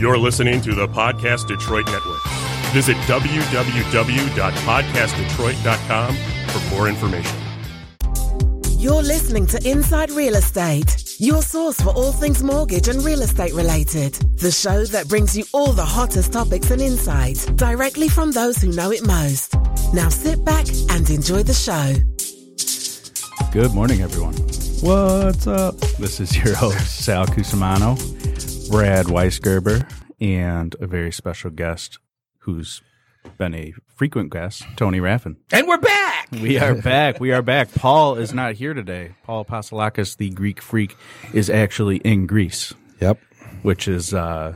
You're listening to the Podcast Detroit Network. Visit www.podcastdetroit.com for more information. You're listening to Inside Real Estate, your source for all things mortgage and real estate related. The show that brings you all the hottest topics and insights directly from those who know it most. Now sit back and enjoy the show. Good morning, everyone. What's up? This is your host, Sal Cusimano, Brad Weisgerber, and a very special guest who's been a frequent guest, Tony Raffin. And we're back. We are back. We are back. Paul is not here today. Paul Pasalakis, the Greek freak, is actually in Greece. Yep. Which is uh,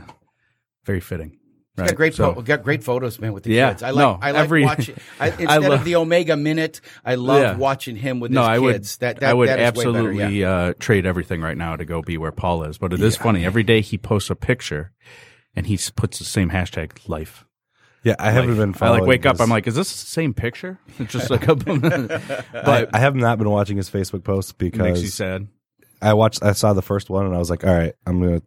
very fitting. Right. Got great, so, got great photos, man, with the yeah, kids. I like, no, I like every, watching. I, instead of the Omega Minute, I love yeah. watching him with no, his I kids. Would, that, that, I would that absolutely better, yeah. uh, trade everything right now to go be where Paul is. But it is yeah. funny. Every day he posts a picture, and he puts the same hashtag life. Yeah, I haven't been. I like wake up. I'm like, is this the same picture? It's just like a. but I, I, have not been watching his Facebook posts because makes you sad. I watched. I saw the first one and I was like, all right, I'm gonna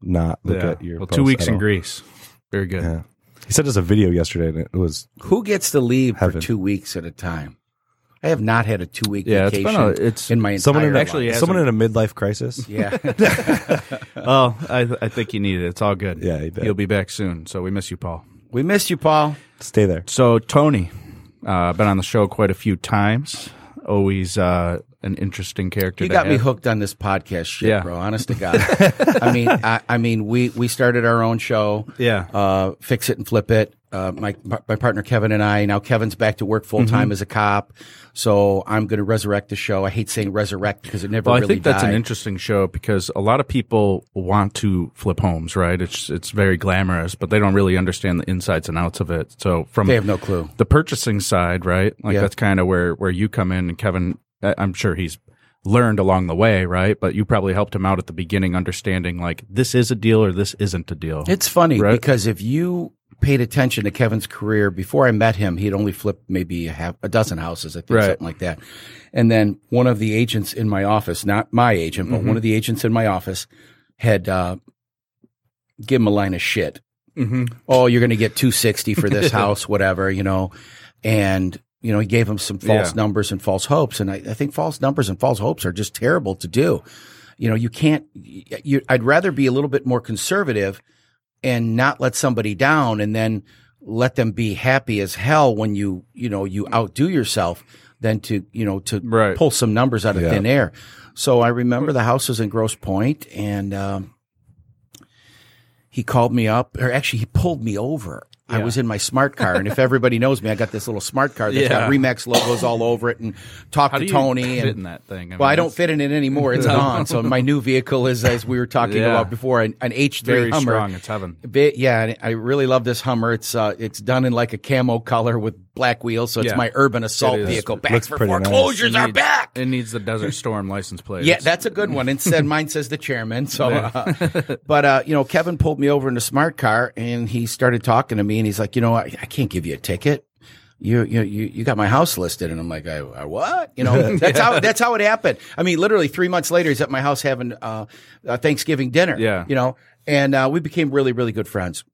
not look yeah. at your. Well, two weeks in Greece. Very good. Yeah. He sent us a video yesterday and it was. Who gets to leave heaven. for two weeks at a time? I have not had a two week yeah, vacation it's, been a, it's in my entire someone in a, actually someone in a midlife crisis. Yeah. oh, I, I think you need it. It's all good. Yeah, you you'll be back soon. So we miss you, Paul. We miss you, Paul. Stay there. So Tony, uh, been on the show quite a few times. Always uh, an interesting character. You got have. me hooked on this podcast shit, Yeah. bro. Honest to God. I mean, I, I mean, we we started our own show. Yeah. Uh, fix it and flip it. Uh, my my partner Kevin and I. Now Kevin's back to work full time Mm-hmm. as a cop, so I'm going to resurrect the show. I hate saying resurrect because it never Well, I really think that's an interesting show because a lot of people want to flip homes, right? It's it's very glamorous, but they don't really understand the insides and outs of it. So from They have no clue. the purchasing side, right? Like Yeah. that's kind of where where you come in, and Kevin. I'm sure he's learned along the way, right? But you probably helped him out at the beginning, understanding like this is a deal or this isn't a deal. It's funny Right. because if you paid attention to Kevin's career before I met him, he'd only flipped maybe a half a dozen houses, I think, Right. something like that. And then one of the agents in my office, not my agent, but Mm-hmm. one of the agents in my office had uh, give him a line of shit. mm-hmm. Oh, you're going to get 260 for this house, whatever, you know. And, you know, he gave him some false Yeah. numbers and false hopes. And I, I think false numbers and false hopes are just terrible to do. You know, you can't, you, I'd rather be a little bit more conservative and not let somebody down and then let them be happy as hell when you, you know, you outdo yourself than to, you know, to Right. pull some numbers out of Yeah. thin air. So I remember the house was in Grosse Pointe and, um, he called me up, or actually, he pulled me over. I was in my smart car, and if everybody knows me, I got this little smart car that's got Remax logos all over it, and talk How to Tony. and in that thing? well, I don't fit in it anymore; it's gone. So my new vehicle is, as we were talking Yeah. about before, an, an H3 Very Hummer. strong. It's heaven. Bi- Yeah, I really love this Hummer. It's uh, it's done in like a camo color with black wheels, so it's Yeah. my urban assault It is. vehicle. It Back looks for pretty nice. foreclosures are needs- back. It needs the Desert Storm license plate. Yeah, that's a good one. Instead, mine says the chairman. So, uh, but uh, you know, Kevin pulled me over in a smart car, and he started talking to me, and he's like, you know, I, I can't give you a ticket. You, you, you, you got my house listed, and I'm like, I, I what? You know, that's how that's how it happened. I mean, literally three months later, he's at my house having uh, a Thanksgiving dinner. Yeah. you know, and uh, we became really, really good friends.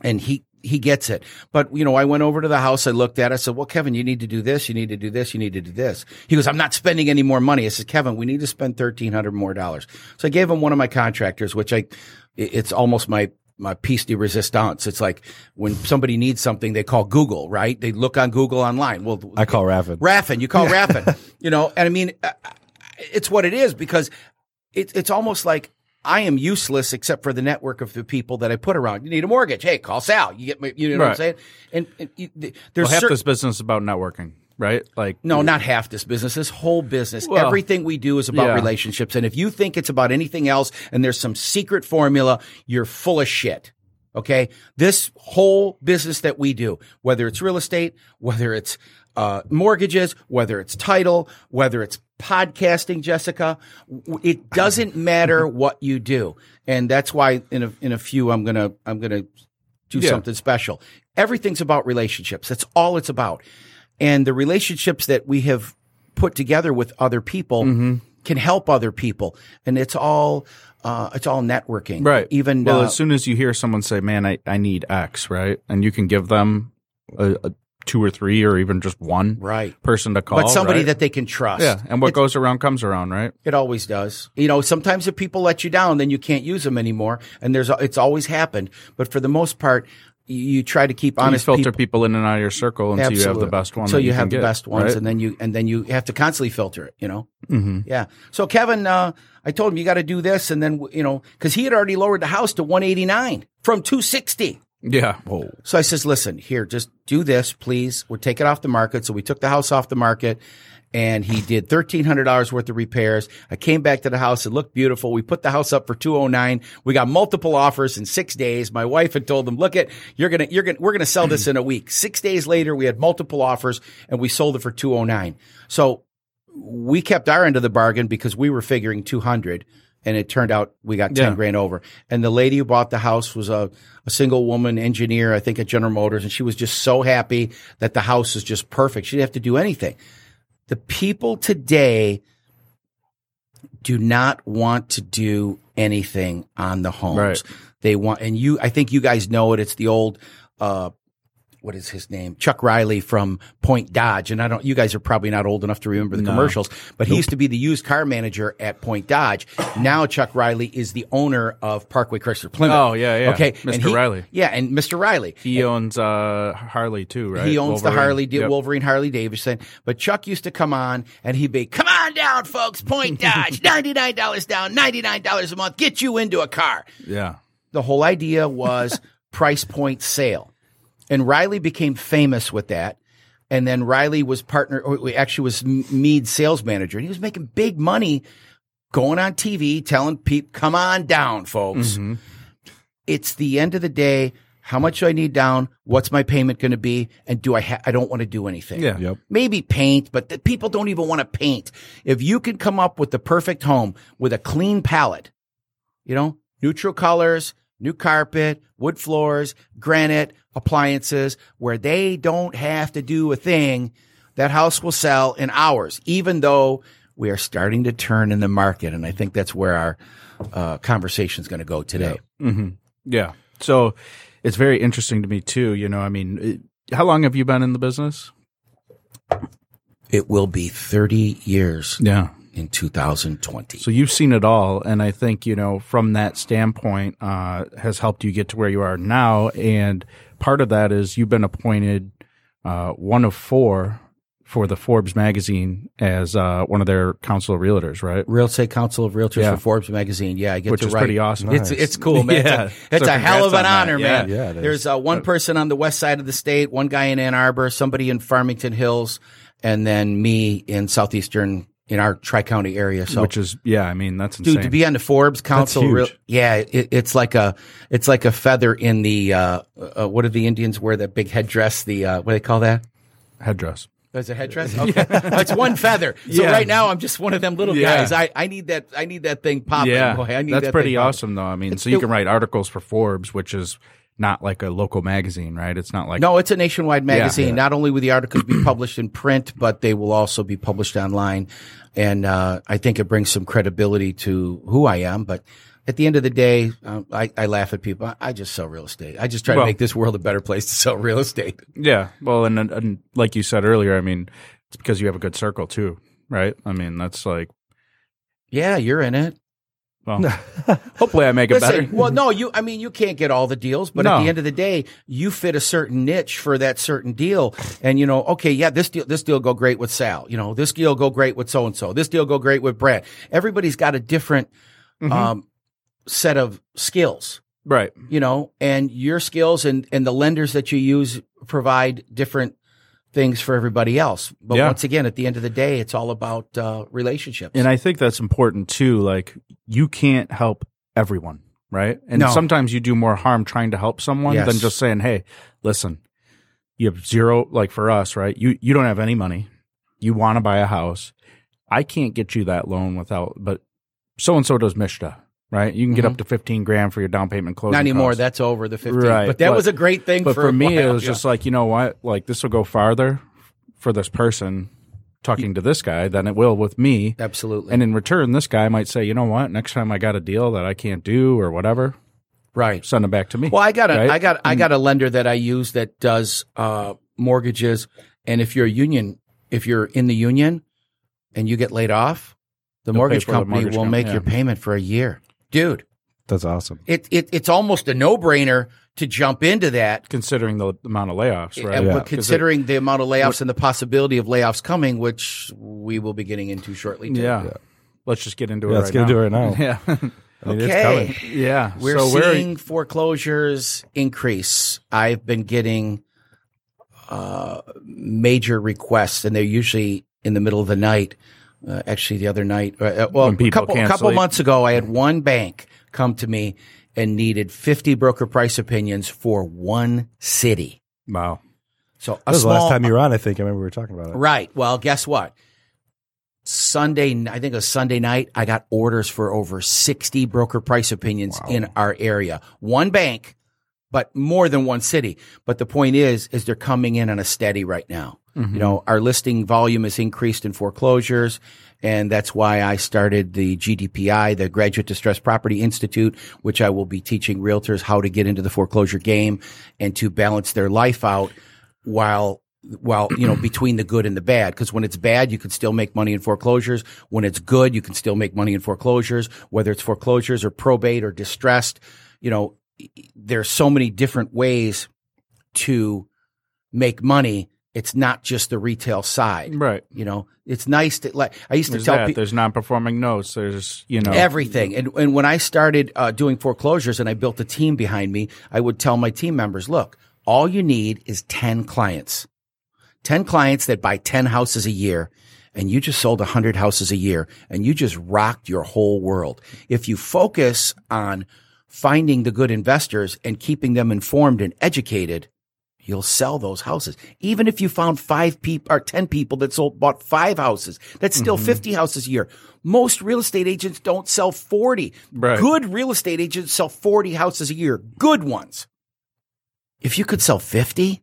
And he he gets it. But you know, I went over to the house. I looked at. it. I said, "Well, Kevin, you need to do this. You need to do this. You need to do this." He goes, "I'm not spending any more money." I said, "Kevin, we need to spend thirteen hundred more dollars." So I gave him one of my contractors, which I, it's almost my my piece de resistance. It's like when somebody needs something, they call Google, right? They look on Google online. Well, I call Raffin. Raffin. You call Raffin. You know, and I mean, uh, it's what it is because it, it's almost like I am useless except for the network of the people that I put around. You need a mortgage. Hey, call Sal. You get. You know what I'm saying? And, and you, th- Well, there's half this business about networking, right? Like no, not half this business. This whole business. Well, Everything we do is about yeah. relationships. And if you think it's about anything else and there's some secret formula, you're full of shit. Okay. This whole business that we do, whether it's real estate, whether it's uh, mortgages, whether it's title, whether it's podcasting, Jessica, it doesn't matter what you do. And that's why in a, in a few, I'm going to, I'm to do Yeah. something special. Everything's about relationships. That's all it's about. And the relationships that we have put together with other people, can help other people, and it's all uh, it's all networking. Right. Even well, uh, as soon as you hear someone say, "Man, I, I need X," right, and you can give them a, a two or three or even just one right, person to call, but somebody right? that they can trust. yeah, and what It's- goes around comes around, right? It always does. You know, sometimes if people let you down, then you can't use them anymore, and there's it's always happened. But for the most part, you, you try to keep you honest filter people. people in and out of your circle until you have the best one. So you, can have the get, best ones, right? and then you and then you have to constantly filter it. You know. Mhm. Yeah. So Kevin, uh, I told him you got to do this, and then you know because he had already lowered the house to 189 from 260. Yeah, So I says, listen, here, just do this, please. We'll take it off the market. So we took the house off the market and he did $1,300 worth of repairs. I came back to the house. It looked beautiful. We put the house up for 209. We got multiple offers in six days. My wife had told them, look at, you're going to, you're going to, we're going to sell this in a week. Six days later, we had multiple offers and we sold it for 209. So we kept our end of the bargain because we were figuring 200 and it turned out we got 10 Yeah. grand over. And the lady who bought the house was a, a single woman engineer, I think at General Motors. And she was just so happy that the house is just perfect. She didn't have to do anything. The people today do not want to do anything on the homes. Right. They want, and you, I think you guys know it. It's the old, uh, what is his name? Chuck Riley from Point Dodge. And I don't, you guys are probably not old enough to remember the commercials, but he used to be the used car manager at Point Dodge. Now Chuck Riley is the owner of Parkway Chrysler Plymouth. Oh, yeah, yeah. Okay. Mr. and he- Riley. Yeah. And Mr. Riley. he owns uh, Harley too, right? He owns the Harley, Yep. Wolverine Harley Davidson. But Chuck used to come on and he'd be, come on down, folks, Point Dodge, $99 down, $99 a month, get you into a car. Yeah, The whole idea was price point sale. And Riley became famous with that. And then Riley was partner, or actually was Mead's sales manager. And he was making big money going on TV, telling people, come on down, folks. Mm-hmm. It's the end of the day. How much do I need down? What's my payment going to be? And do I, ha- I don't want to do anything. yeah, Yep. Maybe paint, but the people don't even want to paint. If you can come up with the perfect home with a clean palette, you know, neutral colors, new carpet, wood floors, granite, appliances, where they don't have to do a thing, that house will sell in hours, even though we are starting to turn in the market. And I think that's where our uh, conversation is going to go today. yeah. So it's very interesting to me too. You know, I mean, it, how long have you been in the business? It will be 30 years Yeah. in 2020. So you've seen it all, and I think you know from that standpoint uh, has helped you get to where you are now. And part of that is you've been appointed uh, one of four for the Forbes magazine as uh, one of their council of realtors, right? Real Estate Council of Realtors Yeah. for Forbes magazine. Yeah, I get to right Which to is write. pretty awesome. It's Nice. it's cool, man. Yeah. It's, a, it's So a hell of an on that. honor, Yeah. man. Yeah. There's uh, one person on the west side of the state, one guy in Ann Arbor, somebody in Farmington Hills, and then me in southeastern in our tri county area. So. Which is yeah, I mean that's insane. Dude, to be on the Forbes Council, real- yeah, it, it's like a, it's like a feather in the, uh, uh, what do the Indians wear? That big headdress, the, uh, what do they call that? headdress. That's a headdress. Okay, it's one feather. So Yeah. right now, I'm just one of them little Yeah. guys. I, I need that. I need that thing popping. Yeah, boy. I need that's that pretty popping. awesome, though. I mean, so you it- can write articles for Forbes, which is not like a local magazine, right? It's not like No, it's a nationwide magazine. Yeah. Not only will the articles be published in print, but they will also be published online. And uh, I think it brings some credibility to who I am. But at the end of the day, um, I, I laugh at people. I, I just sell real estate. I just try Well- to make this world a better place to sell real estate. Yeah, well, and, and like you said earlier, I mean, it's because you have a good circle too, right? I mean, that's like, Yeah, you're in it. Well, hopefully I make it Listen, better. well, no, you. I mean, you can't get all the deals, but at the end of the day, you fit a certain niche for that certain deal, and you know, okay, yeah, this deal, this deal go great with Sal. You know, this deal go great with so and so. This deal go great with Brad. Everybody's got a different Mm-hmm. um, set of skills, right? you know, and your skills and and the lenders that you use provide different things for everybody else. But Yeah. once again, at the end of the day, it's all about uh, relationships. And I think that's important too. Like, you can't help everyone, right? And No. sometimes you do more harm trying to help someone Yes. than just saying, "Hey, listen, you have zero." Like for us, right? You you don't have any money. You want to buy a house. I can't get you that loan without, but so and so does MSHDA, right? You can get up to fifteen grand for your down payment closing. Mm-hmm. not anymore. costs. That's over the fifteen. Right, But that but- was a great thing. But for, for, me, it was yeah. just like, you know what? Like this will go farther for this person talking to this guy than it will with me. Absolutely. And in return, this guy might say, you know what, next time I got a deal that I can't do or whatever, right. send it back to me. Well, I got a, Right? I got, I got a lender that I use that does uh, mortgages, and if you're a union, if you're in the union, and you get laid off, the They'll mortgage for the company mortgage will com- make yeah. your payment for a year, dude. That's awesome. It, it it's almost a no brainer to jump into that. Considering the amount of layoffs, right? Yeah. but considering the amount of layoffs and the possibility of layoffs coming, which we will be getting into shortly. too. Yeah. Let's just get into Yeah, it. let's right get into it now. right now. yeah. I mean, Okay. it's coming. yeah. We're so where- seeing foreclosures increase. I've been getting uh, major requests, and they're usually in the middle of the night. Uh, actually, the other night, uh, uh, well, a couple, couple months ago, I had one bank come to me and needed 50 broker price opinions for one city. wow. So a That was small, the last time you were on. I think I remember we were talking about it. Right. Well, guess what? Sunday, I think it was Sunday night, I got orders for over 60 broker price opinions in our area. One bank, but more than one city. But the point is, is they're coming in on a steady right now. You know, our listing volume has increased in foreclosures. And that's why I started the GDPI, the Graduate Distressed Property Institute, which I will be teaching realtors how to get into the foreclosure game and to balance their life out while while you know between the good and the bad because when it's bad you can still make money in foreclosures when it's good you can still make money in foreclosures whether it's foreclosures or probate or distressed you know there's so many different ways to make money it's not just the retail side Right. you know it's nice to like i used to There's tell people There's non-performing notes. There's you know everything. And, and when I started uh, doing foreclosures and I built a team behind me, I would tell my team members, look, all you need is 10 clients, 10 clients that buy 10 houses a year. And you just sold 100 houses a year and you just rocked your whole world. If you focus on finding the good investors and keeping them informed and educated, you'll sell those houses. Even if you found five people or 10 people that sold, bought five houses, that's still mm-hmm. 50 houses a year. Most real estate agents don't sell 40. Right. Good real estate agents sell 40 houses a year. Good ones. If you could sell 50,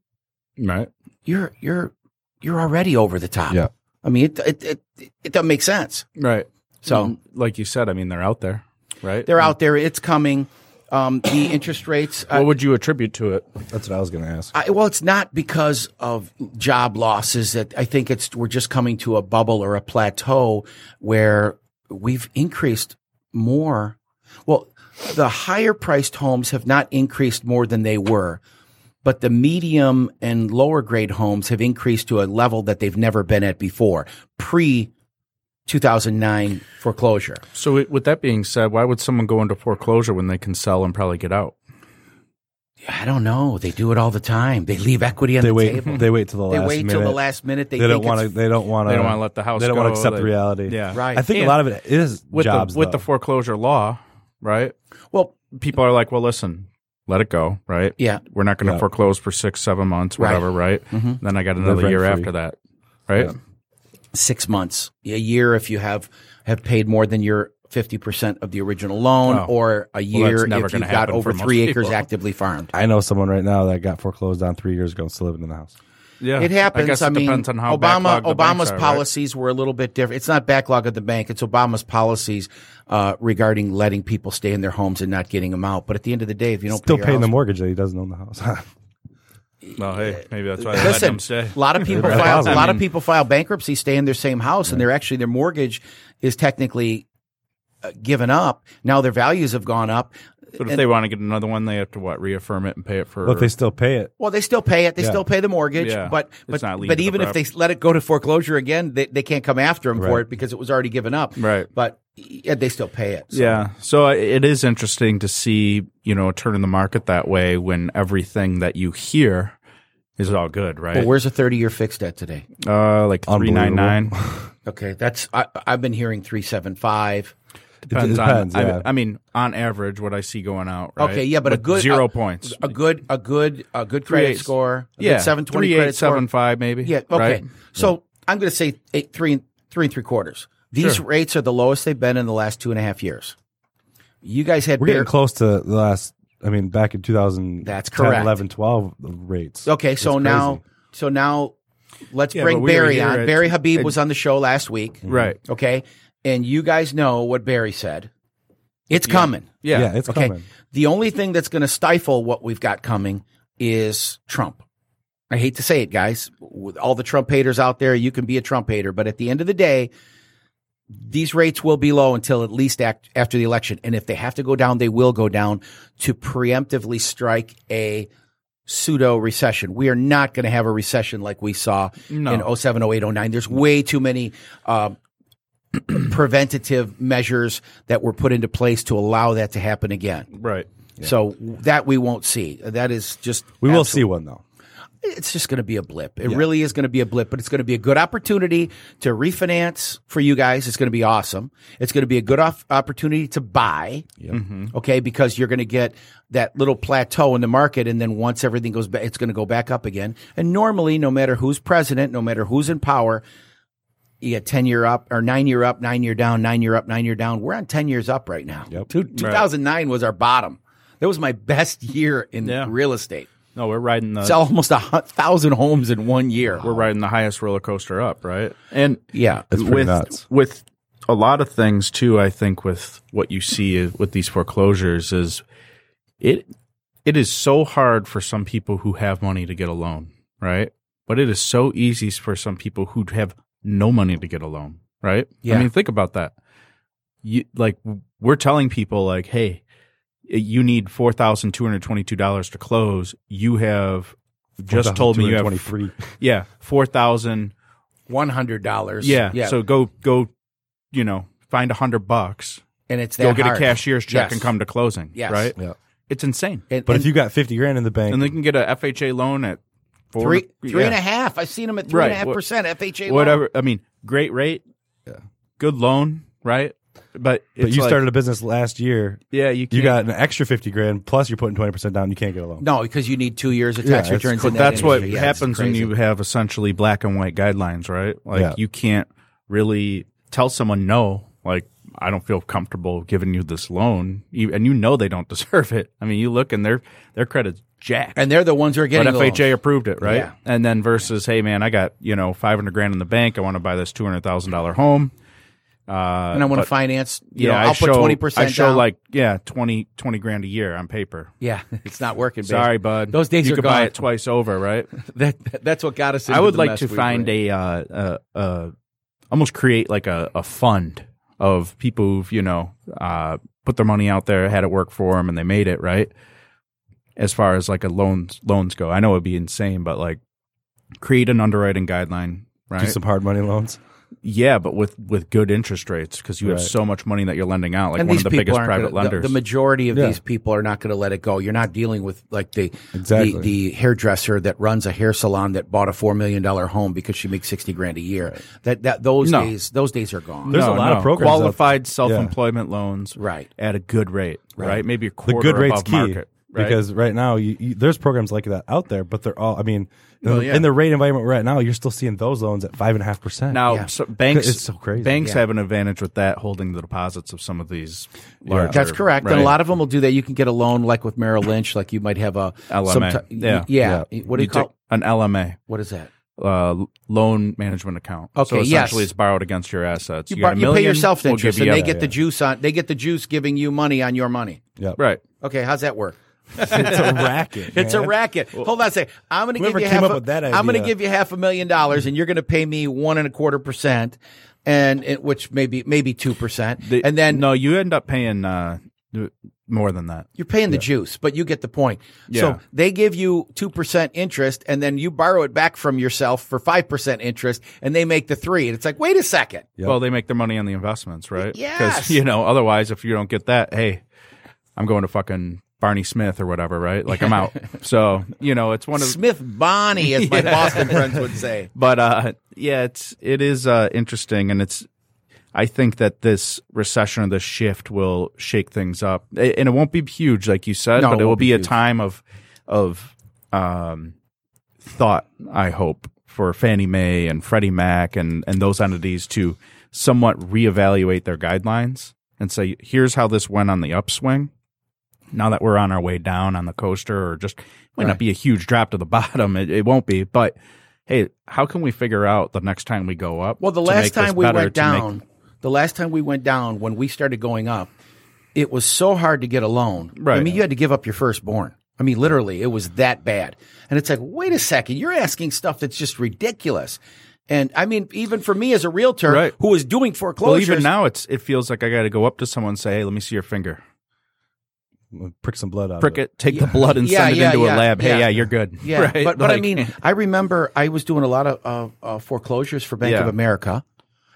right. you're, you're, you're already over the top. Yeah. I mean, it, it, it, it doesn't make sense. Right. So- And like you said, I mean, they're out there, right? They're out there. It's coming. Um, the interest rates, uh, What would you attribute to it? That's what I was going to ask. I, well, it's not because of job losses that I think it's we're just coming to a bubble or a plateau where we've increased more. Well, the higher priced homes have not increased more than they were, but the medium and lower grade homes have increased to a level that they've never been at before, pre 2009 foreclosure. So, it, with that being said, why would someone go into foreclosure when they can sell and probably get out? I don't know. They do it all the time. They leave equity on They the wait. table. They wait till the They last wait minute. till the last minute. They, They, don't want to. They don't want to. They don't wanna let the house They don't want to accept They- the reality. Yeah. Right. I think And a lot of it is With jobs the with though. the foreclosure law, right? Well, People are like, well, listen, let it go, right? yeah. We're not going to Yeah. foreclose for six, seven months, Right. whatever, right? Mm-hmm. Then I got another year rent-free. after that, right? Yeah. Six months, a year if you have have paid more than your fifty percent of the original loan, Oh. or a year that's never if you've got over for most three acres people. actively farmed. I know someone right now that got foreclosed on three years ago and still living in the house. Yeah, It happens. I guess I, it mean, on how Obama the Obama's banks are, right? policies were a little bit different. It's not backlog of the bank; it's Obama's policies uh, regarding letting people stay in their homes and not getting them out. But at the end of the day, if you don't Still pay your paying the mortgage that he doesn't own the house. Well, hey, maybe that's why they let Listen, them stay. a lot of people Right. file, a lot of people file bankruptcy, stay in their same house, and they're actually their mortgage is technically uh, given up. Now their values have gone up. But if they want to get another one, they have to what reaffirm it and pay it for. but they still pay it. Well, they still pay it. They Yeah. still pay the mortgage, Yeah. but It's but, not but to the even if they let it go to foreclosure again, they, they can't come after them for it because it was already given up. Right. But yeah, they still pay it. So. Yeah. So uh, it is interesting to see, you know, a turn in the market that way when everything that you hear is all good, right? Well, where's a thirty-year fixed at today? uh, like three nine nine. Okay, that's I, I've been hearing three seven five. Depends, depends, on. yeah. I, I mean, on average, what I see going out. Right? Okay, yeah, but a good zero a- points. A good a good a good Three credit score. Yeah, seven twenty three credit score. seven five maybe. Yeah. Okay. Right? So I'm going to say eight, three and three and three quarters. These Sure. rates are the lowest they've been in the last two and a half years. You guys had We're bare- getting close to the last. I mean, back in 2000, That's correct. 11, 12 rates. Okay, so now so now let's Yeah, bring we Barry on. at- Barry Habib was on the show last week. Right. Okay. And you guys know what Barry said. It's coming. Yeah. Yeah, it's Okay. coming. The only thing that's going to stifle what we've got coming is Trump. I hate to say it, guys. With all the Trump haters out there, you can be a Trump hater, but at the end of the day, these rates will be low until at least act, after the election. And if they have to go down, they will go down to preemptively strike a pseudo recession. We are not going to have a recession like we saw No. in 07, 08, 09. There's way too many um, preventative measures that were put into place to allow that to happen again. Right. So that we won't see. That is just We will see one though. It's just going to be a blip. It really is going to be a blip, but it's going to be a good opportunity to refinance for you guys. It's going to be awesome. It's going to be a good off- opportunity to buy. Mm-hmm. Okay, because you're going to get that little plateau in the market, and then once everything goes back, it's going to go back up again. And normally, no matter who's president, no matter who's in power, you get 10 year up or nine year up, nine year down, nine year up, nine year down. We're on 10 years up right now. Yep. Two, 2009 was our bottom. That was my best year in Yeah. real estate. No, we're riding the Sell almost a thousand homes in one year. we're riding the highest roller coaster up, right? And yeah. It's with nuts. with a lot of things too. I think with what you see with these foreclosures is it it is so hard for some people who have money to get a loan, right? But it is so easy for some people who have no money to get a loan, right? Yeah. I mean, think about that. You like we're telling people like, hey, you need four thousand two hundred twenty two dollars to close. You have just told me you have 23. yeah four thousand One hundred dollars. yeah. yeah. So go go, you know, find a hundred bucks, and it's that go get hard. a cashier's check Yes. and come to closing. Yes. Right. Yeah. It's insane. And, But and if you got 50 grand in the bank, and they can get a FHA loan at four, three three yeah, and a half, I've seen them at three and a half What- percent FHA. loan. whatever. I mean, great rate. Yeah. Good loan. Right. But but you like- started a business last year, Yeah. You you can't- got an extra 50 grand plus you're putting 20% down, you can't get a loan. No, because you need two years of tax it's returns. cool. that that's what. Yeah, happens when you have essentially black and white guidelines, right? Like Yeah. you can't really tell someone no. Like I don't feel comfortable giving you this loan, You- and you know they don't deserve it. I mean, you look and their their credit's jacked. and they're the ones who are getting but FHA loans. approved it, right? Yeah. And then versus, hey man, I got you know five hundred grand in the bank. I want to buy this two hundred thousand dollar home. Uh, and I want to finance. You Yeah, know, I I'll show, put twenty percent. I show like yeah 20, 20 grand a year on paper. yeah, it's not working. Sorry, bud. Those days you are could gone. buy it twice over, right? That, that's what got us. Into I would like to we find a, uh, uh, uh, almost create like a, a fund of people who've, you know, uh, put their money out there, had it work for them and they made it, right? As far as like a loans, loans go. I know it'd be insane, but like create an underwriting guideline, right? Do some hard money loans. yeah, but with, with good interest rates because you have Right. so much money that you're lending out, like and one of the biggest aren't private gonna, lenders. The, the majority of Yeah. these people are not going to let it go. You're not dealing with like the Exactly. the, the hairdresser that runs a hair salon that bought a four million dollar home because she makes sixty grand a year. That that those No. days those days are gone. There's a lot of programs out- qualified self-employment loans, Right. At a good rate, right? Maybe a The quarter good rate's above key market, right? because right now you, you, there's programs like that out there, but they're all. I mean, in, Well, the- yeah. in the rate environment we're at now, you're still seeing those loans at five and a half percent. Now, Yeah. so banks It's so crazy. Banks Yeah. have an advantage with that, holding the deposits of some of these larger. That's correct. right? And a lot of them will do that. You can get a loan like with Merrill Lynch, like you might have a LMA. some ti- Yeah. yeah. What do you, call? an LMA, What is that? uh, loan management account. Okay, so essentially, yes. it's borrowed against your assets. You, got bar- a you pay million, yourself we'll interest, and you they a- get the juice on. They get the juice giving you money on your money. Yep. right. Okay, how's that work? It's a racket. It's a man. racket. Hold on a second. I'm going to give you came half. up a, with that I'm going to give you half a million dollars, and you're going to pay me one and a quarter percent, and it, which maybe maybe two percent, The- and then no, you end up paying uh, more than that. you're paying the juice, but you get the point. Yeah. So they give you two percent interest, and then you borrow it back from yourself for five percent interest, and they make the three, and it's like, wait a second. Yep. Well, they make their money on the investments, right? Yes. you know, otherwise, if you don't get that, hey, I'm going to fucking Barney Smith or whatever, right? Like I'm out. so you know, it's one of Smith Bonnie, as my Boston friends would say. but uh yeah it's it is uh interesting and it's i think that this recession or this shift will shake things up and it won't be huge like you said No, but it it will be be a time of of um thought i hope for fannie mae and freddie mac and and those entities to somewhat reevaluate their guidelines and say here's how this went on the upswing now that we're on our way down on the coaster or just might Right. not be a huge drop to the bottom it, it won't be but hey, how can we figure out the next time we go up? Well, the last time we better, went to make- down, the last time we went down when we started going up, it was so hard to get a loan. I mean, you had to give up your firstborn. I mean, literally, it was that bad. And it's like, wait a second, you're asking stuff that's just ridiculous. And I mean, even for me as a realtor Right. who was doing well, foreclosures, even now, it's it feels like I got to go up to someone and say, hey, let me see your finger. Prick some blood out. Prick of it. it, take the blood and Yeah, send it into yeah, a lab. Hey, yeah. yeah, you're good. Yeah, right? but but I mean, I remember I was doing a lot of uh, uh, foreclosures for Bank Yeah. of America,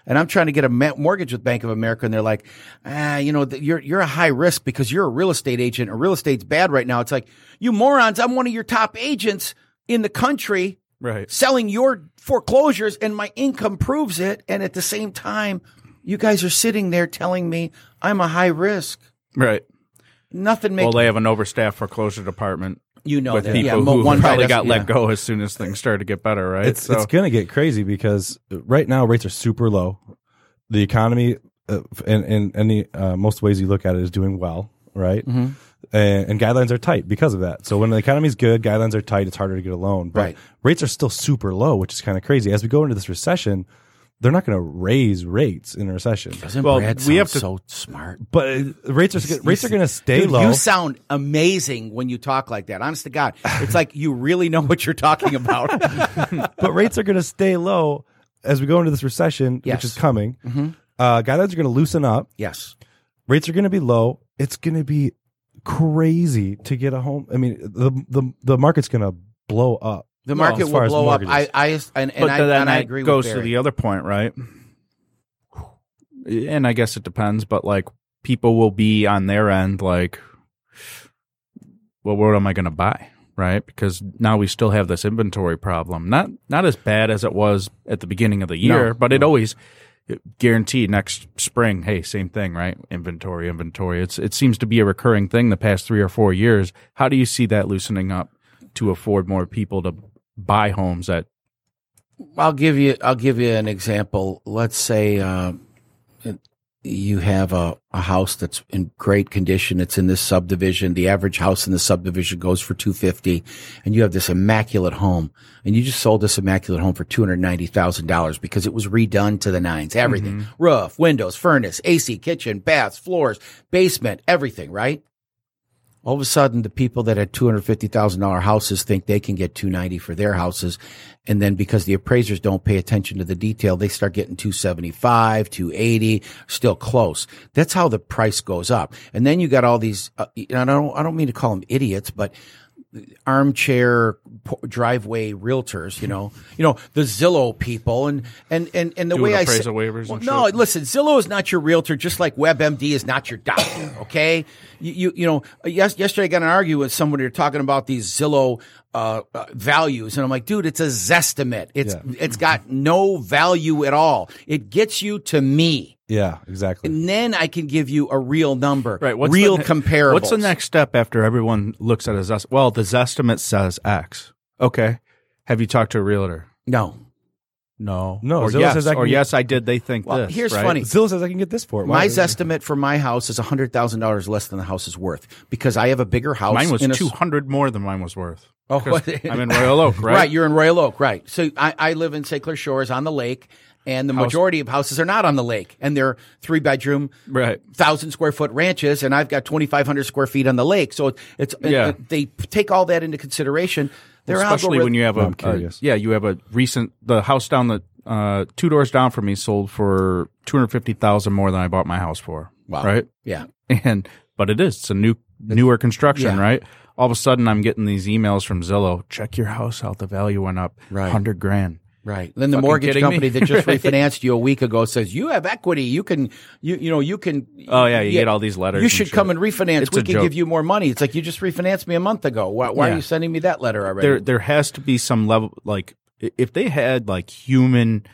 and I'm trying to get a ma- mortgage with Bank of America, and they're like, ah, you know, th- you're you're a high risk because you're a real estate agent, and real estate's bad right now. It's like you morons, I'm one of your top agents in the country right. selling your foreclosures, and my income proves it, and at the same time, you guys are sitting there telling me I'm a high risk. Right. Nothing makes Well, they have an overstaffed foreclosure department you know with that. people yeah, who one probably doesn't- got let go as soon as things started to get better, right? It's it's gonna get crazy because right now rates are super low. The economy, uh, and and any uh, most ways you look at it is doing well, right? Mm-hmm. And, and guidelines are tight because of that. So when the economy's good, guidelines are tight. It's harder to get a loan, but Right. rates are still super low, which is kind of crazy. As we go into this recession, they're not going to raise rates in a recession. Doesn't Well, Brad we have sound to- so smart? But uh, rates are rates are going to stay Dude, low. You sound amazing when you talk like that. Honest to God, it's like you really know what you're talking about. but rates are going to stay low as we go into this recession, Yes. which is coming. Uh, guidelines are going to loosen up. yes, rates are going to be low. It's going to be crazy to get a home. I mean, the the the market's going to blow up. The market will blow up. I. I and, and I, and I agree goes to the other point, right? And I guess it depends, but like people will be on their end, like, well, what am I going to buy, right? Because now we still have this inventory problem. Not not as bad as it was at the beginning of the year, No, but it always guaranteed next spring. Hey, same thing, right? Inventory, inventory. It's it seems to be a recurring thing the past three or four years. How do you see that loosening up to afford more people to buy homes at I'll give you. I'll give you an example. Let's say uh, you have a, a house that's in great condition. It's in this subdivision. The average house in the subdivision goes for two fifty, and you have this immaculate home, and you just sold this immaculate home for two hundred ninety thousand dollars because it was redone to the nines. Everything: roof, windows, furnace, AC, kitchen, baths, floors, basement, everything. Right. All of a sudden, the people that had two hundred fifty thousand dollar houses think they can get two ninety for their houses, and then because the appraisers don't pay attention to the detail, they start getting two seventy five, two eighty, still close. That's how the price goes up. And then you got all these. Uh, I don't. I don't mean to call them idiots, but armchair driveway realtors, you know, you know, the Zillow people and, and, and, and the Doing way I say, waivers well, no, shit? listen, Zillow is not your realtor, just like WebMD is not your doctor. Okay. You, you, you know, yes, yesterday I got an argument with someone who talking about these Zillow, uh, uh, values. And I'm like, dude, it's a Zestimate. It's, it's got no value at all. It gets you to me. Yeah, exactly. And then I can give you a real number. Right. What's real the, comparables. What's the next step after everyone looks at a Zest? Well, the Zestimate says X. Okay. Have you talked to a realtor? No. No. No, Or Zillow yes. says I or can- yes, I did. They think Well, this. here's right? funny. Zillow says I can get this for it. My Why- estimate for my house is hundred thousand dollars less than the house is worth because I have a bigger house. Mine was in a s- two hundred more than mine was worth. Oh, 'Cause I'm in Royal Oak, right? You're in Royal Oak, right? So I, I live in St. Clair Shores on the lake, and the majority of houses are not on the lake, and they're three bedroom, Right. thousand square foot ranches, and I've got twenty five hundred square feet on the lake. So it's Yeah. it- they take all that into consideration. Their Especially algorithm- when you have a, I'm curious. a- yeah, you have a recent the house down the uh, two doors down from me sold for two hundred fifty thousand more than I bought my house for. Wow. Right. yeah. and but it is it's a new newer construction Yeah. right all of a sudden i'm getting these emails from zillow check your house out the value went up Right. 100 grand Right. Then the Fucking mortgage company that just Right. refinanced you a week ago says you have equity. You can, you you know, you can. Oh, yeah, you get all these letters You should come and refinance. It's we can joke. give you more money. It's like you just refinanced me a month ago. Why, why are you sending me that letter already? there there has to be some level like if they had like human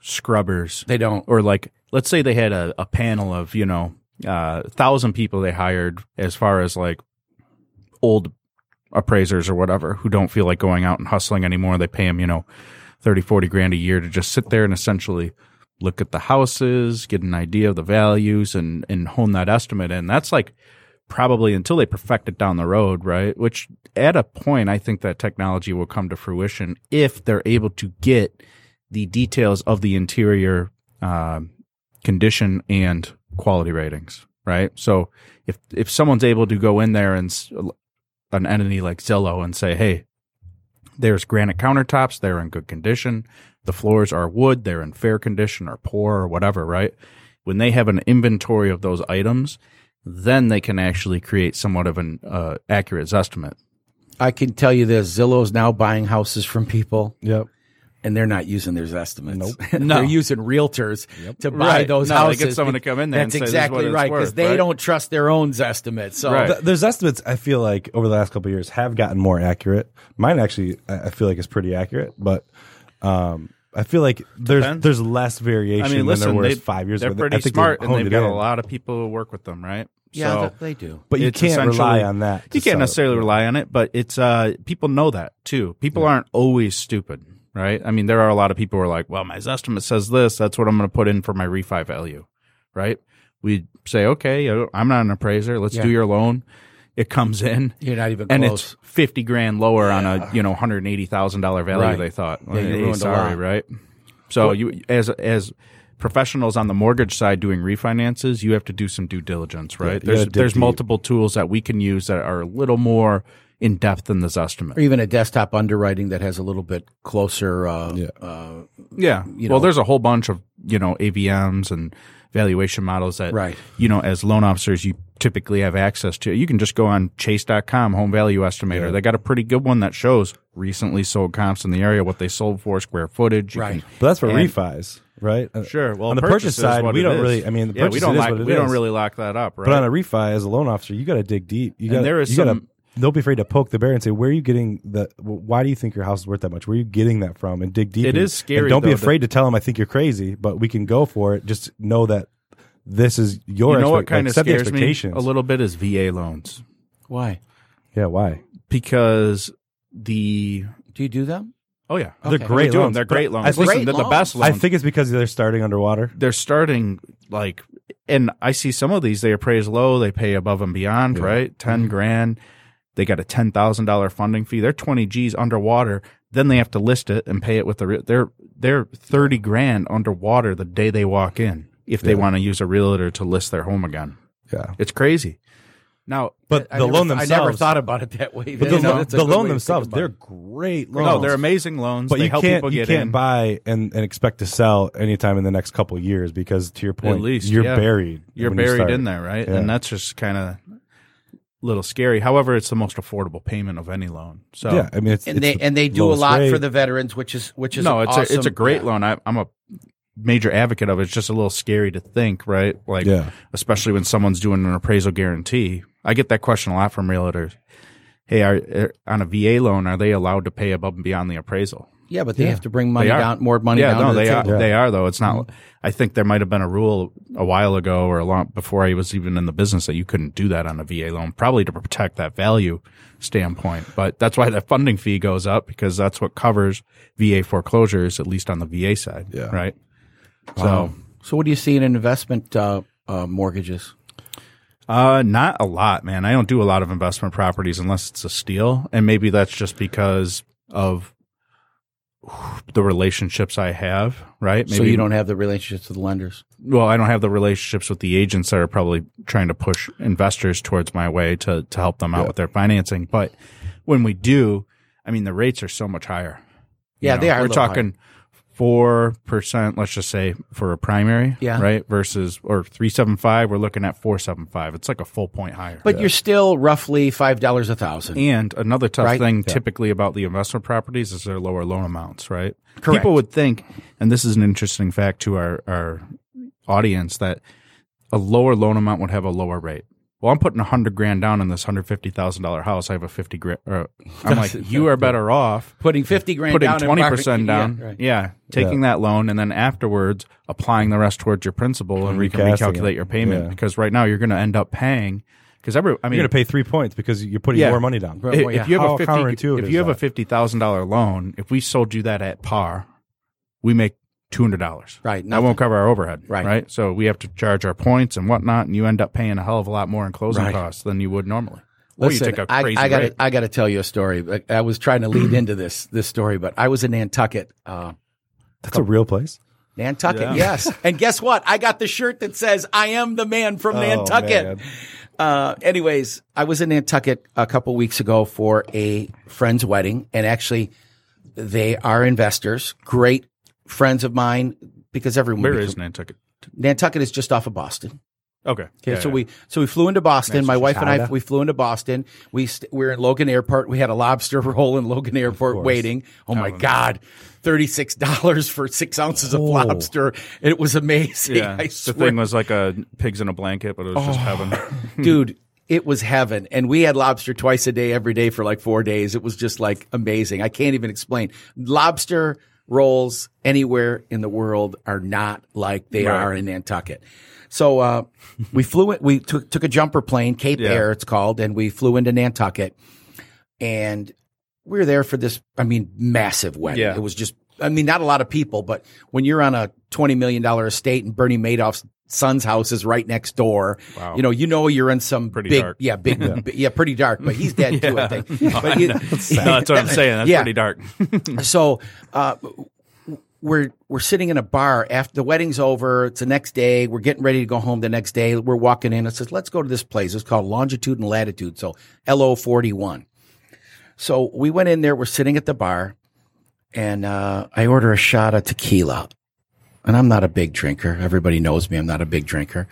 scrubbers they don't. or like let's say they had a, a panel of you know uh, thousand people they hired as far as like old appraisers or whatever who don't feel like going out and hustling anymore they pay them you know 30 40 grand a year to just sit there and essentially look at the houses get an idea of the values and and hone that estimate And that's like probably until they perfect it down the road, right? Which at a point, I think that technology will come to fruition if they're able to get the details of the interior um condition and quality ratings, right? So if if someone's able to go in there and an entity like Zillow and say, hey, there's granite countertops, they're in good condition. The floors are wood, they're in fair condition or poor or whatever, right? When they have an inventory of those items, then they can actually create somewhat of an uh, accurate estimate. I can tell you this: Zillow's now buying houses from people, Yep. And they're not using their estimates. Nope. No. they're using realtors to buy Right. those No, they houses. get someone to come in there That's say, "This is what exactly it's right because they right? don't trust their own estimates. So Right. Th- There's estimates I feel like over the last couple of years have gotten more accurate. Mine actually I I feel like is pretty accurate, but um, I feel like there's Depends. there's less variation I mean, than listen, there was they, five years they're ago. pretty I think smart and honed they've it got in. a lot of people who work with them, right? yeah, So- they do. But you can't rely on that. You can't sell it. necessarily rely on it, but it's uh people know that too. People aren't always stupid, right? I mean, there are a lot of people who are like, "Well, my estimate says this. That's what I'm going to put in for my refi value," right? We say, "Okay, I'm not an appraiser. Let's Yeah. do your loan." It comes in, You're not even and close. it's fifty grand lower on a you know hundred eighty thousand dollar value. Right. They thought, Yeah, you Hey, sorry, right? So you as as professionals on the mortgage side doing refinances, you have to do some due diligence, right? you there's there's deep. multiple tools that we can use that are a little more in depth than this estimate. or even a desktop underwriting that has a little bit closer. Uh, Yeah. uh, Yeah. you well, there's a whole bunch of, you know, AVMs and valuation models that, Right. you know, as loan officers, you typically have access to. You can just go on chase.com, home value estimator. They got a pretty good one that shows recently sold comps in the area, what they sold for, square footage. You Right. can- But that's for And- refis, right? Uh, Sure. Well, on the purchase purchase side, we don't is. really. I mean, the yeah, we don't is lock, what it we don't really lock that up, right? But on a refi, as a loan officer, you got to dig deep. You got there is you got to some- don't be afraid to poke the bear and say, "Where are you getting the? Why do you think your house is worth that much? Where are you getting that from?" And dig deep. It and- is scary, And don't be though, afraid to tell them, "I think you're crazy," but we can go for it. Just know that this is your. you know what kind like, of scares me a little bit is VA loans why Yeah, why? because the do you do them? oh yeah They're great We do 'em. loans. They're but great I loans. think, Listen, Great they're the loans. I think it's because they're starting underwater. they're starting like and I see some of these they appraise low, they pay above and beyond, right? 10 Mm-hmm. grand. They got a $10,000 funding fee. They're 20 G's underwater. Then they have to list it and pay it with the re- they're they're 30 grand underwater the day they walk in if they Yeah. want to use a realtor to list their home again. Yeah, It's crazy. Now, but I the never, know, loan I themselves. never thought about it that way. But You the, know, that's a the loan themselves, they're great loans. no, they're amazing loans. But they you help can't people you get can't in. buy and, and expect to sell anytime in the next couple of years because to your point, least, you're yeah. buried. You're when you buried in there, right? Yeah. And that's just kind of little scary. However, it's the most affordable payment of any loan. So Yeah, I mean, it's, and it's they the and they do a lot rate. for the veterans, which is which is no, it's awesome. a it's a great Yeah. loan. I, I'm a major advocate of it. It's just a little scary to think, right? Like, Yeah. especially when someone's doing an appraisal guarantee. I get that question a lot from realtors. Hey, are, are on a VA loan, are they allowed to pay above and beyond the appraisal? Yeah, but they Yeah. have to bring money down, more money yeah, down. no, the they are. table. They are though. It's not. Mm-hmm. I think there might have been a rule a while ago or a long before I was even in the business that you couldn't do that on a VA loan, probably to protect that value standpoint. But that's why the funding fee goes up because that's what covers VA foreclosures, at least on the VA side. Yeah. Right. Wow. So, what do you see in investment uh, uh, mortgages? Uh, not a lot, man. I don't do a lot of investment properties unless it's a steal, and maybe that's just because of the relationships I have. Right. so you don't have the relationships with the lenders. well, I don't have the relationships with the agents that are probably trying to push investors towards my way to to help them out with their financing. But when we do, I mean, the rates are so much higher. You Yeah, know, they are We're talking four percent, let's just say, for a primary. Yeah. Right. Versus or three seven five. We're looking at four seven five. It's like a full point higher. But you're still roughly five dollars a thousand. And another tough Right? thing typically about the investment properties is their lower loan amounts, right? Correct. People would think, and this is an interesting fact to our, our audience, that a lower loan amount would have a lower rate. Well, I'm putting a hundred grand down in this hundred fifty thousand dollar house. I have a fifty grand. Or I'm like, you are better off Putting fifty grand putting down, and twenty percent down. Yeah, Yeah, right. taking that loan and then afterwards applying the rest towards your principal, and we can recalculate it. your payment Yeah. because right now you're going to end up paying because every. I mean, You're going to pay three points because you're putting Yeah. more money down. If, Well, if you have How a fifty, if you have a fifty thousand dollar loan, if we sold you that at par, we make two hundred dollars. Right, That nothing. won't cover our overhead. Right. Right. So we have to charge our points and whatnot, and you end up paying a hell of a lot more in closing Right. costs than you would normally. Or Listen, you take a I, crazy I got rate. I got to tell you a story. I was trying to lead into this this story, but I was in Nantucket. Uh, That's a real place. Nantucket, Yeah. yes. And guess what? I got the shirt that says "I am the man from Oh, Nantucket." man. Uh, anyways, I was in Nantucket a couple weeks ago for a friend's wedding, and actually, they are investors, great friends of mine. Because everyone Where becomes- is Nantucket? Nantucket is just off of Boston. Okay. Okay, Yeah, so yeah. we so we flew into Boston. Nice My wife and I we flew into Boston. We st- we were in Logan Airport. We had a lobster roll in Logan Airport waiting. Oh my god, thirty six dollars for six ounces of lobster. It was amazing. Yeah. I the swear, thing was like a pigs in a blanket, but it was just oh, heaven. dude. It was heaven, and we had lobster twice a day, every day for like four days. It was just like amazing. I can't even explain. Lobster rolls anywhere in the world are not like they Right. are in Nantucket. So uh, we flew. it. We took took a jumper plane, Cape Yeah. Air, it's called, and we flew into Nantucket, and we were there for this. I mean, massive wedding. Yeah. It was just. I mean, not a lot of people, but when you're on a twenty million dollar estate and Bernie Madoff's son's house is right next door, Wow. you know, you know you're in some Pretty big, dark. yeah, big, yeah. yeah, pretty dark. But he's dead too, I think. But you- no, that's what I'm saying. That's Yeah. pretty dark. so uh, we're we're sitting in a bar after the wedding's over. It's the next day. We're getting ready to go home the next day. We're walking in. It says, "Let's go to this place." It's called Longitude and Latitude. So LO forty one. So we went in there. We're sitting at the bar, and uh, I order a shot of tequila. And I'm not a big drinker. Everybody knows me. I'm not a big drinker.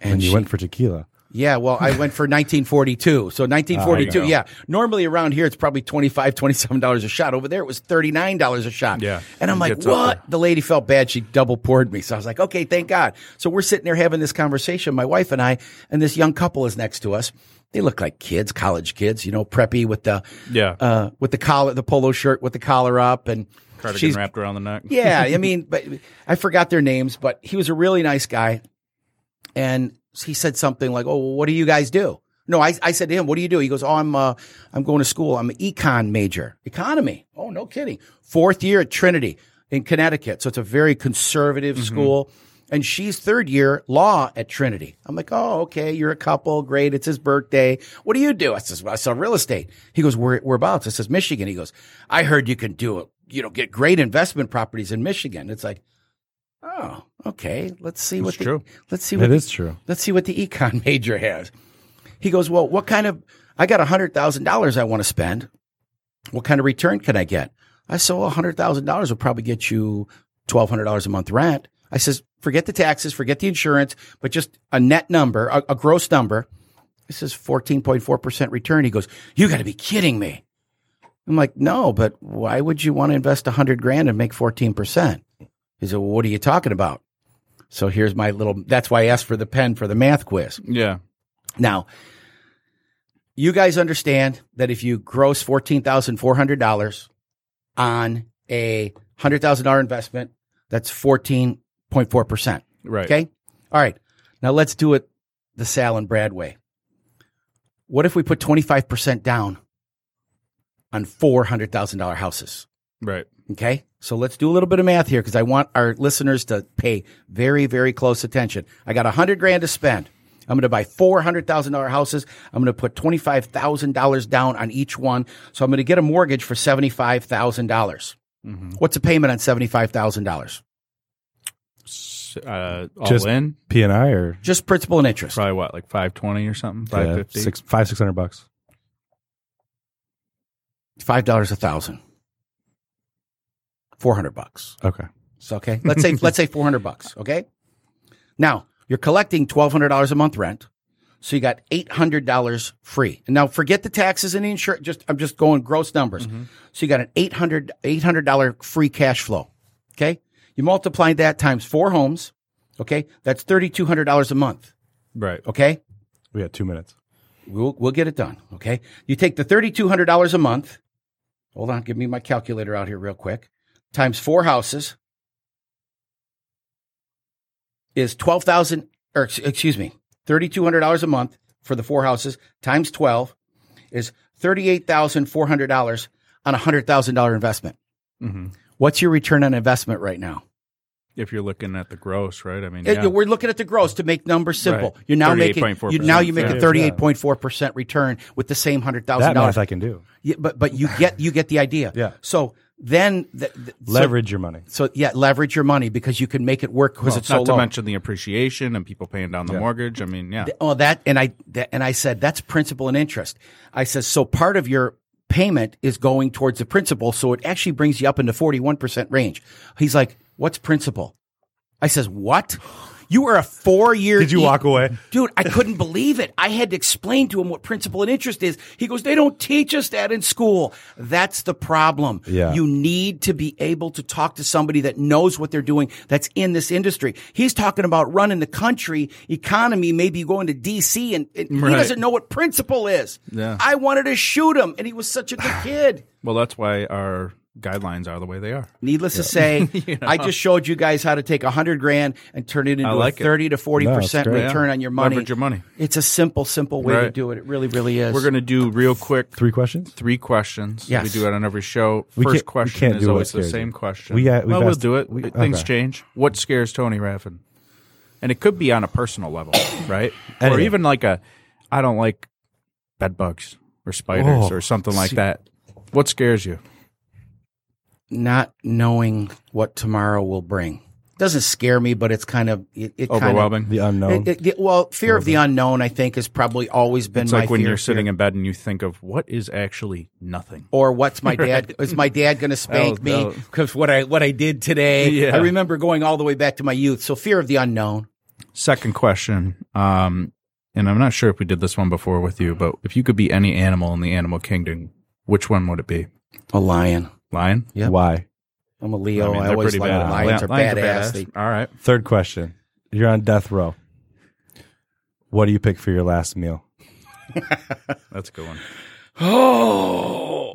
And you she- went for tequila. yeah, well, I went for 1942. So 1942, Ah, yeah. Normally around here, it's probably $25, $27 a shot. Over there, it was $39 a shot. Yeah, And I'm like, what? The lady felt bad. She double poured me. So I was like, okay, thank God. So we're sitting there having this conversation, my wife and I, and this young couple is next to us. They look like kids, college kids, you know, preppy with the, Yeah. uh, with the collar, the polo shirt with the collar up and Cardigan she's, wrapped around the neck. yeah, I mean, but I forgot their names, but he was a really nice guy. And he said something like, "Oh, what do you guys do?" No, I, I said to him, "What do you do?" He goes, "Oh, I'm uh, I'm going to school. I'm an econ major, economy." Oh, no kidding. Fourth year at Trinity in Connecticut, so it's a very conservative school. And she's third year law at Trinity. I'm like, oh, okay, you're a couple, great. It's his birthday. What do you do? I says, well, I sell real estate. He goes, Where, whereabouts? I says, Michigan. He goes, I heard you can do it. You know, get great investment properties in Michigan. It's like, oh, okay. Let's see what It's the, true. let's see what It the- is true. Let's see what the econ major has. He goes, well, what kind of? I got a hundred thousand dollars I want to spend. What kind of return can I get? I said, well, a hundred thousand dollars will probably get you twelve hundred dollars a month rent. I says, forget the taxes, forget the insurance, but just a net number, a, a gross number. This is fourteen point four percent return. He goes, you got to be kidding me. I'm like, no, but why would you want to invest a hundred grand and make fourteen percent? He said, well, what are you talking about? So here's my little. That's why I asked for the pen for the math quiz. Yeah. Now, you guys understand that if you gross fourteen thousand four hundred dollars on a hundred thousand dollar investment, that's fourteen point four percent. Right. Okay. All right. Now let's do it the Sal and Brad way. What if we put twenty five percent down on four hundred thousand dollar houses? Right. Okay. So let's do a little bit of math here because I want our listeners to pay very, very close attention. I got a hundred grand to spend. I'm going to buy four hundred thousand dollar houses. I'm going to put twenty five thousand dollars down on each one. So I'm going to get a mortgage for seventy five thousand dollars. What's a payment on seventy five thousand dollars? Uh, all Just- in, P and I or Just principal and interest. probably what, like five twenty or something, yeah, five fifty. six five six hundred bucks. Five dollars a thousand. Four hundred bucks. Okay. So okay, let's say let's say four hundred bucks. Okay, now you're collecting twelve hundred dollars a month rent, so you got eight hundred dollars free. And now forget the taxes and the insurance. Just I'm just going gross numbers. Mm-hmm. So you got an 800 dollar free cash flow. Okay, you multiply that times four homes. Okay, that's thirty two hundred dollars a month. Right. Okay, We had two minutes. We'll we'll get it done. Okay. You take the thirty two hundred dollars a month. Hold on, give me my calculator out here real quick. Times four houses is twelve thousand or excuse me, thirty two hundred dollars a month for the four houses times twelve is thirty eight thousand four hundred dollars on a hundred thousand dollar investment. Mhm. What's your return on investment right now? If you're looking at the gross, right? I mean, yeah. We're looking at the gross to make numbers simple. Right. You're now making 38.4%. you, now you make a thirty eight point four percent return with the same hundred thousand That math dollars. I can do. Yeah, but but you get you get the idea. Yeah. So then the, the, so- Leverage your money. So, yeah, leverage your money because you can make it work because Well, it's so not to low. mention the appreciation and people paying down the mortgage. I mean, yeah. Oh, that and I that, and I said that's principal and interest. I said so part of your payment is going towards the principal, so it actually brings you up into forty one percent range. He's like, "What's principal?" I says, "What?" You were a four year. Did you walk away? Dude, I couldn't believe it. I had to explain to him what principal and interest is. He goes, they don't teach us that in school. That's the problem. Yeah. You need to be able to talk to somebody that knows what they're doing that's in this industry. He's talking about running the country economy, maybe going to DC and, and he doesn't know what principal is. Yeah. I wanted to shoot him and he was such a good kid. Well, that's why our guidelines are the way they are. Needless to say, I just showed you guys how to take a hundred grand and turn it into like a it. thirty to forty No, percent return Yeah. on your money. Leverage your money. It's a simple, simple way to do it. It really, really is. We're going to do real quick Three questions. three questions. Yes. We do it on every show. We First can't- we question can't is do always the same you. question. We got- we've well, we'll do it. we- Things change. What scares Tony Raffin? And it could be on a personal level, right? or even like a, I don't like bed bugs or spiders Oh, or something like that. What scares you? Not knowing what tomorrow will bring doesn't scare me, but it's kind of it, it Overwhelming. The unknown. it, it- well, fear of the unknown, I think, has probably always been It's my like when fear. you're sitting fear. in bed and you think of what is actually nothing. or what's my dad? Is my dad going to spank Oh, me because what I what I did today? Yeah. I remember going all the way back to my youth. So fear of the unknown. Second question, um, and I'm not sure if we did this one before with you, but if you could be any animal in the animal kingdom, which one would it be? A lion. Lion? Yeah. Why? I'm a Leo. I, mean, they're always pretty like badass. lions are Lions badass. They- All right. Third question. You're on death row. What do you pick for your last meal? That's a good one. Oh,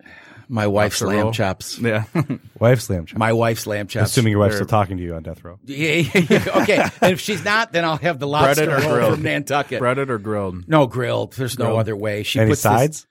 my wife's lamb roll. chops. Yeah. Wife's lamb chops. My wife's lamb chops. Assuming your wife's They're- still talking to you on death row. Yeah, yeah, yeah. Okay. and if she's not, then I'll have the lobster or roll grilled? from Nantucket. Breaded or grilled? No, grilled. There's no other way. She Any puts this sides?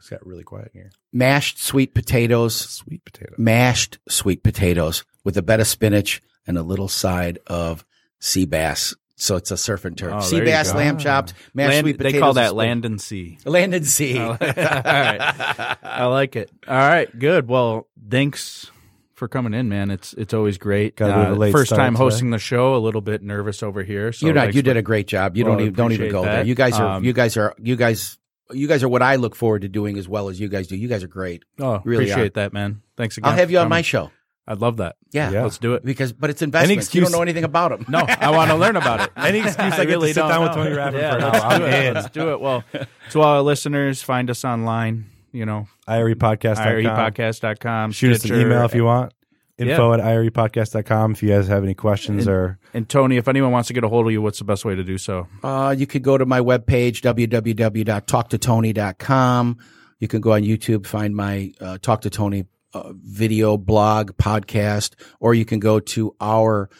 It's got really quiet in here. mashed sweet potatoes, Sweet potato. mashed sweet potatoes with a bed of spinach and a little side of sea bass. So it's a surf and turf. Oh, sea bass, lamb chopped, mashed Land- sweet potatoes. they call that land and sea. Land and sea. All right. I like it. All right. Good. Well, thanks for coming in, man. It's it's always great. Uh, Got a bit of a late first start time today. hosting the show. A little bit nervous over here. So You're not. You did a great job. You Well, don't even don't even appreciate go there. You guys are. Um, you guys are. You guys. You guys are what I look forward to doing as well as you guys do. You guys are great. Oh, really appreciate are. that, man. Thanks again. I'll have you on coming. my show. I'd love that. Yeah. Yeah. Let's do it. Because, but it's investments. you excuse- don't know anything about them. No, I want to learn about it. Any excuse I get to sit don't down with. Tony Raffin yeah, for an let's do it. Let's do it. Well, to all our listeners, find us online. You know, IREpodcast.com. irepodcast.com. Shoot us an email if you want. Yeah. Info at irepodcast.com if you guys have any questions or And Tony, if anyone wants to get a hold of you, what's the best way to do so? Uh, you could go to my webpage, www.talktotony.com. You can go on YouTube, find my uh, Talk to Tony uh, video, blog, podcast, or you can go to our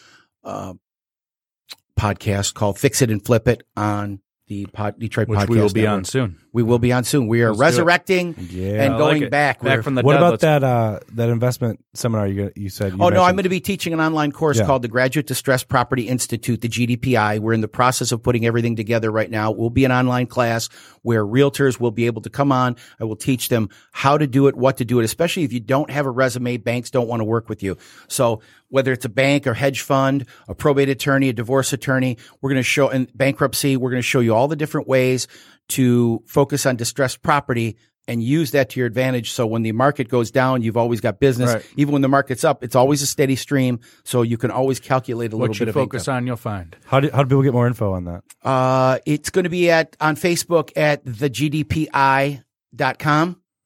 uh, podcast called Fix It and Flip It on the pod, Detroit Which Podcast we will be Network. on soon. We will be on soon. We are Let's resurrecting Yeah. and I going like back. Back We're- from the what dead. about Let's- that uh, that investment seminar you you said? You Oh no, I'm going to be teaching an online course Yeah. called the Graduate Distress Property Institute, the GDPI. We're in the process of putting everything together right now. It will be an online class where realtors will be able to come on. I will teach them how to do it, what to do it, especially if you don't have a resume, banks don't want to work with you. So whether it's a bank or hedge fund, a probate attorney, a divorce attorney, we're going to show in bankruptcy, we're going to show you all the different ways to focus on distressed property and use that to your advantage. So when the market goes down, you've always got business. Right. Even when the market's up, it's always a steady stream. So you can always calculate a little bit of What bit you focus on, you'll find. How do, how do people get more info on that? Uh, it's going to be at on Facebook at thegdpi.com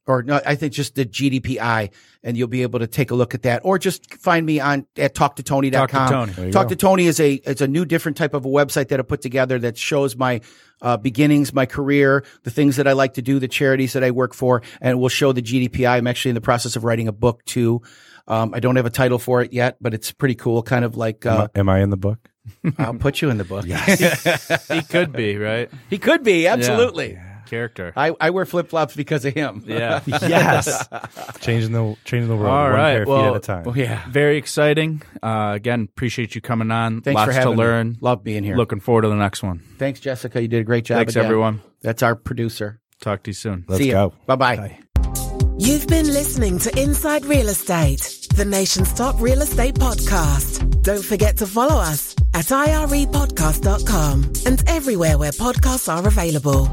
or no, I think just the GDPI and you'll be able to take a look at that or just find me on at talktotony.com. Talk to Tony. There Talk to Tony is a, it's a new different type of a website that I put together that shows my, uh, beginnings, my career, the things that I like to do, the charities that I work for, and will show the GDPI. I'm actually in the process of writing a book too. Um, I don't have a title for it yet, but it's pretty cool. Kind of like, Am, uh, I, am I in the book? I'll put you in the book. He could be, right? He could be, absolutely. Can't character. I, I wear flip flops because of him. Yeah. yes, changing the changing the world All one right, pair of well- feet at a time. Oh, yeah. Very exciting. Uh, again, appreciate you coming on. Thanks Lots for having to learn. me. Love being here. Looking forward to the next one. Thanks, Jessica. You did a great job. Thanks, again. everyone. That's our producer. Talk to you soon. Let's See ya. go. Bye-bye. Bye. You've been listening to Inside Real Estate, the nation's top real estate podcast. Don't forget to follow us at irepodcast.com and everywhere where podcasts are available.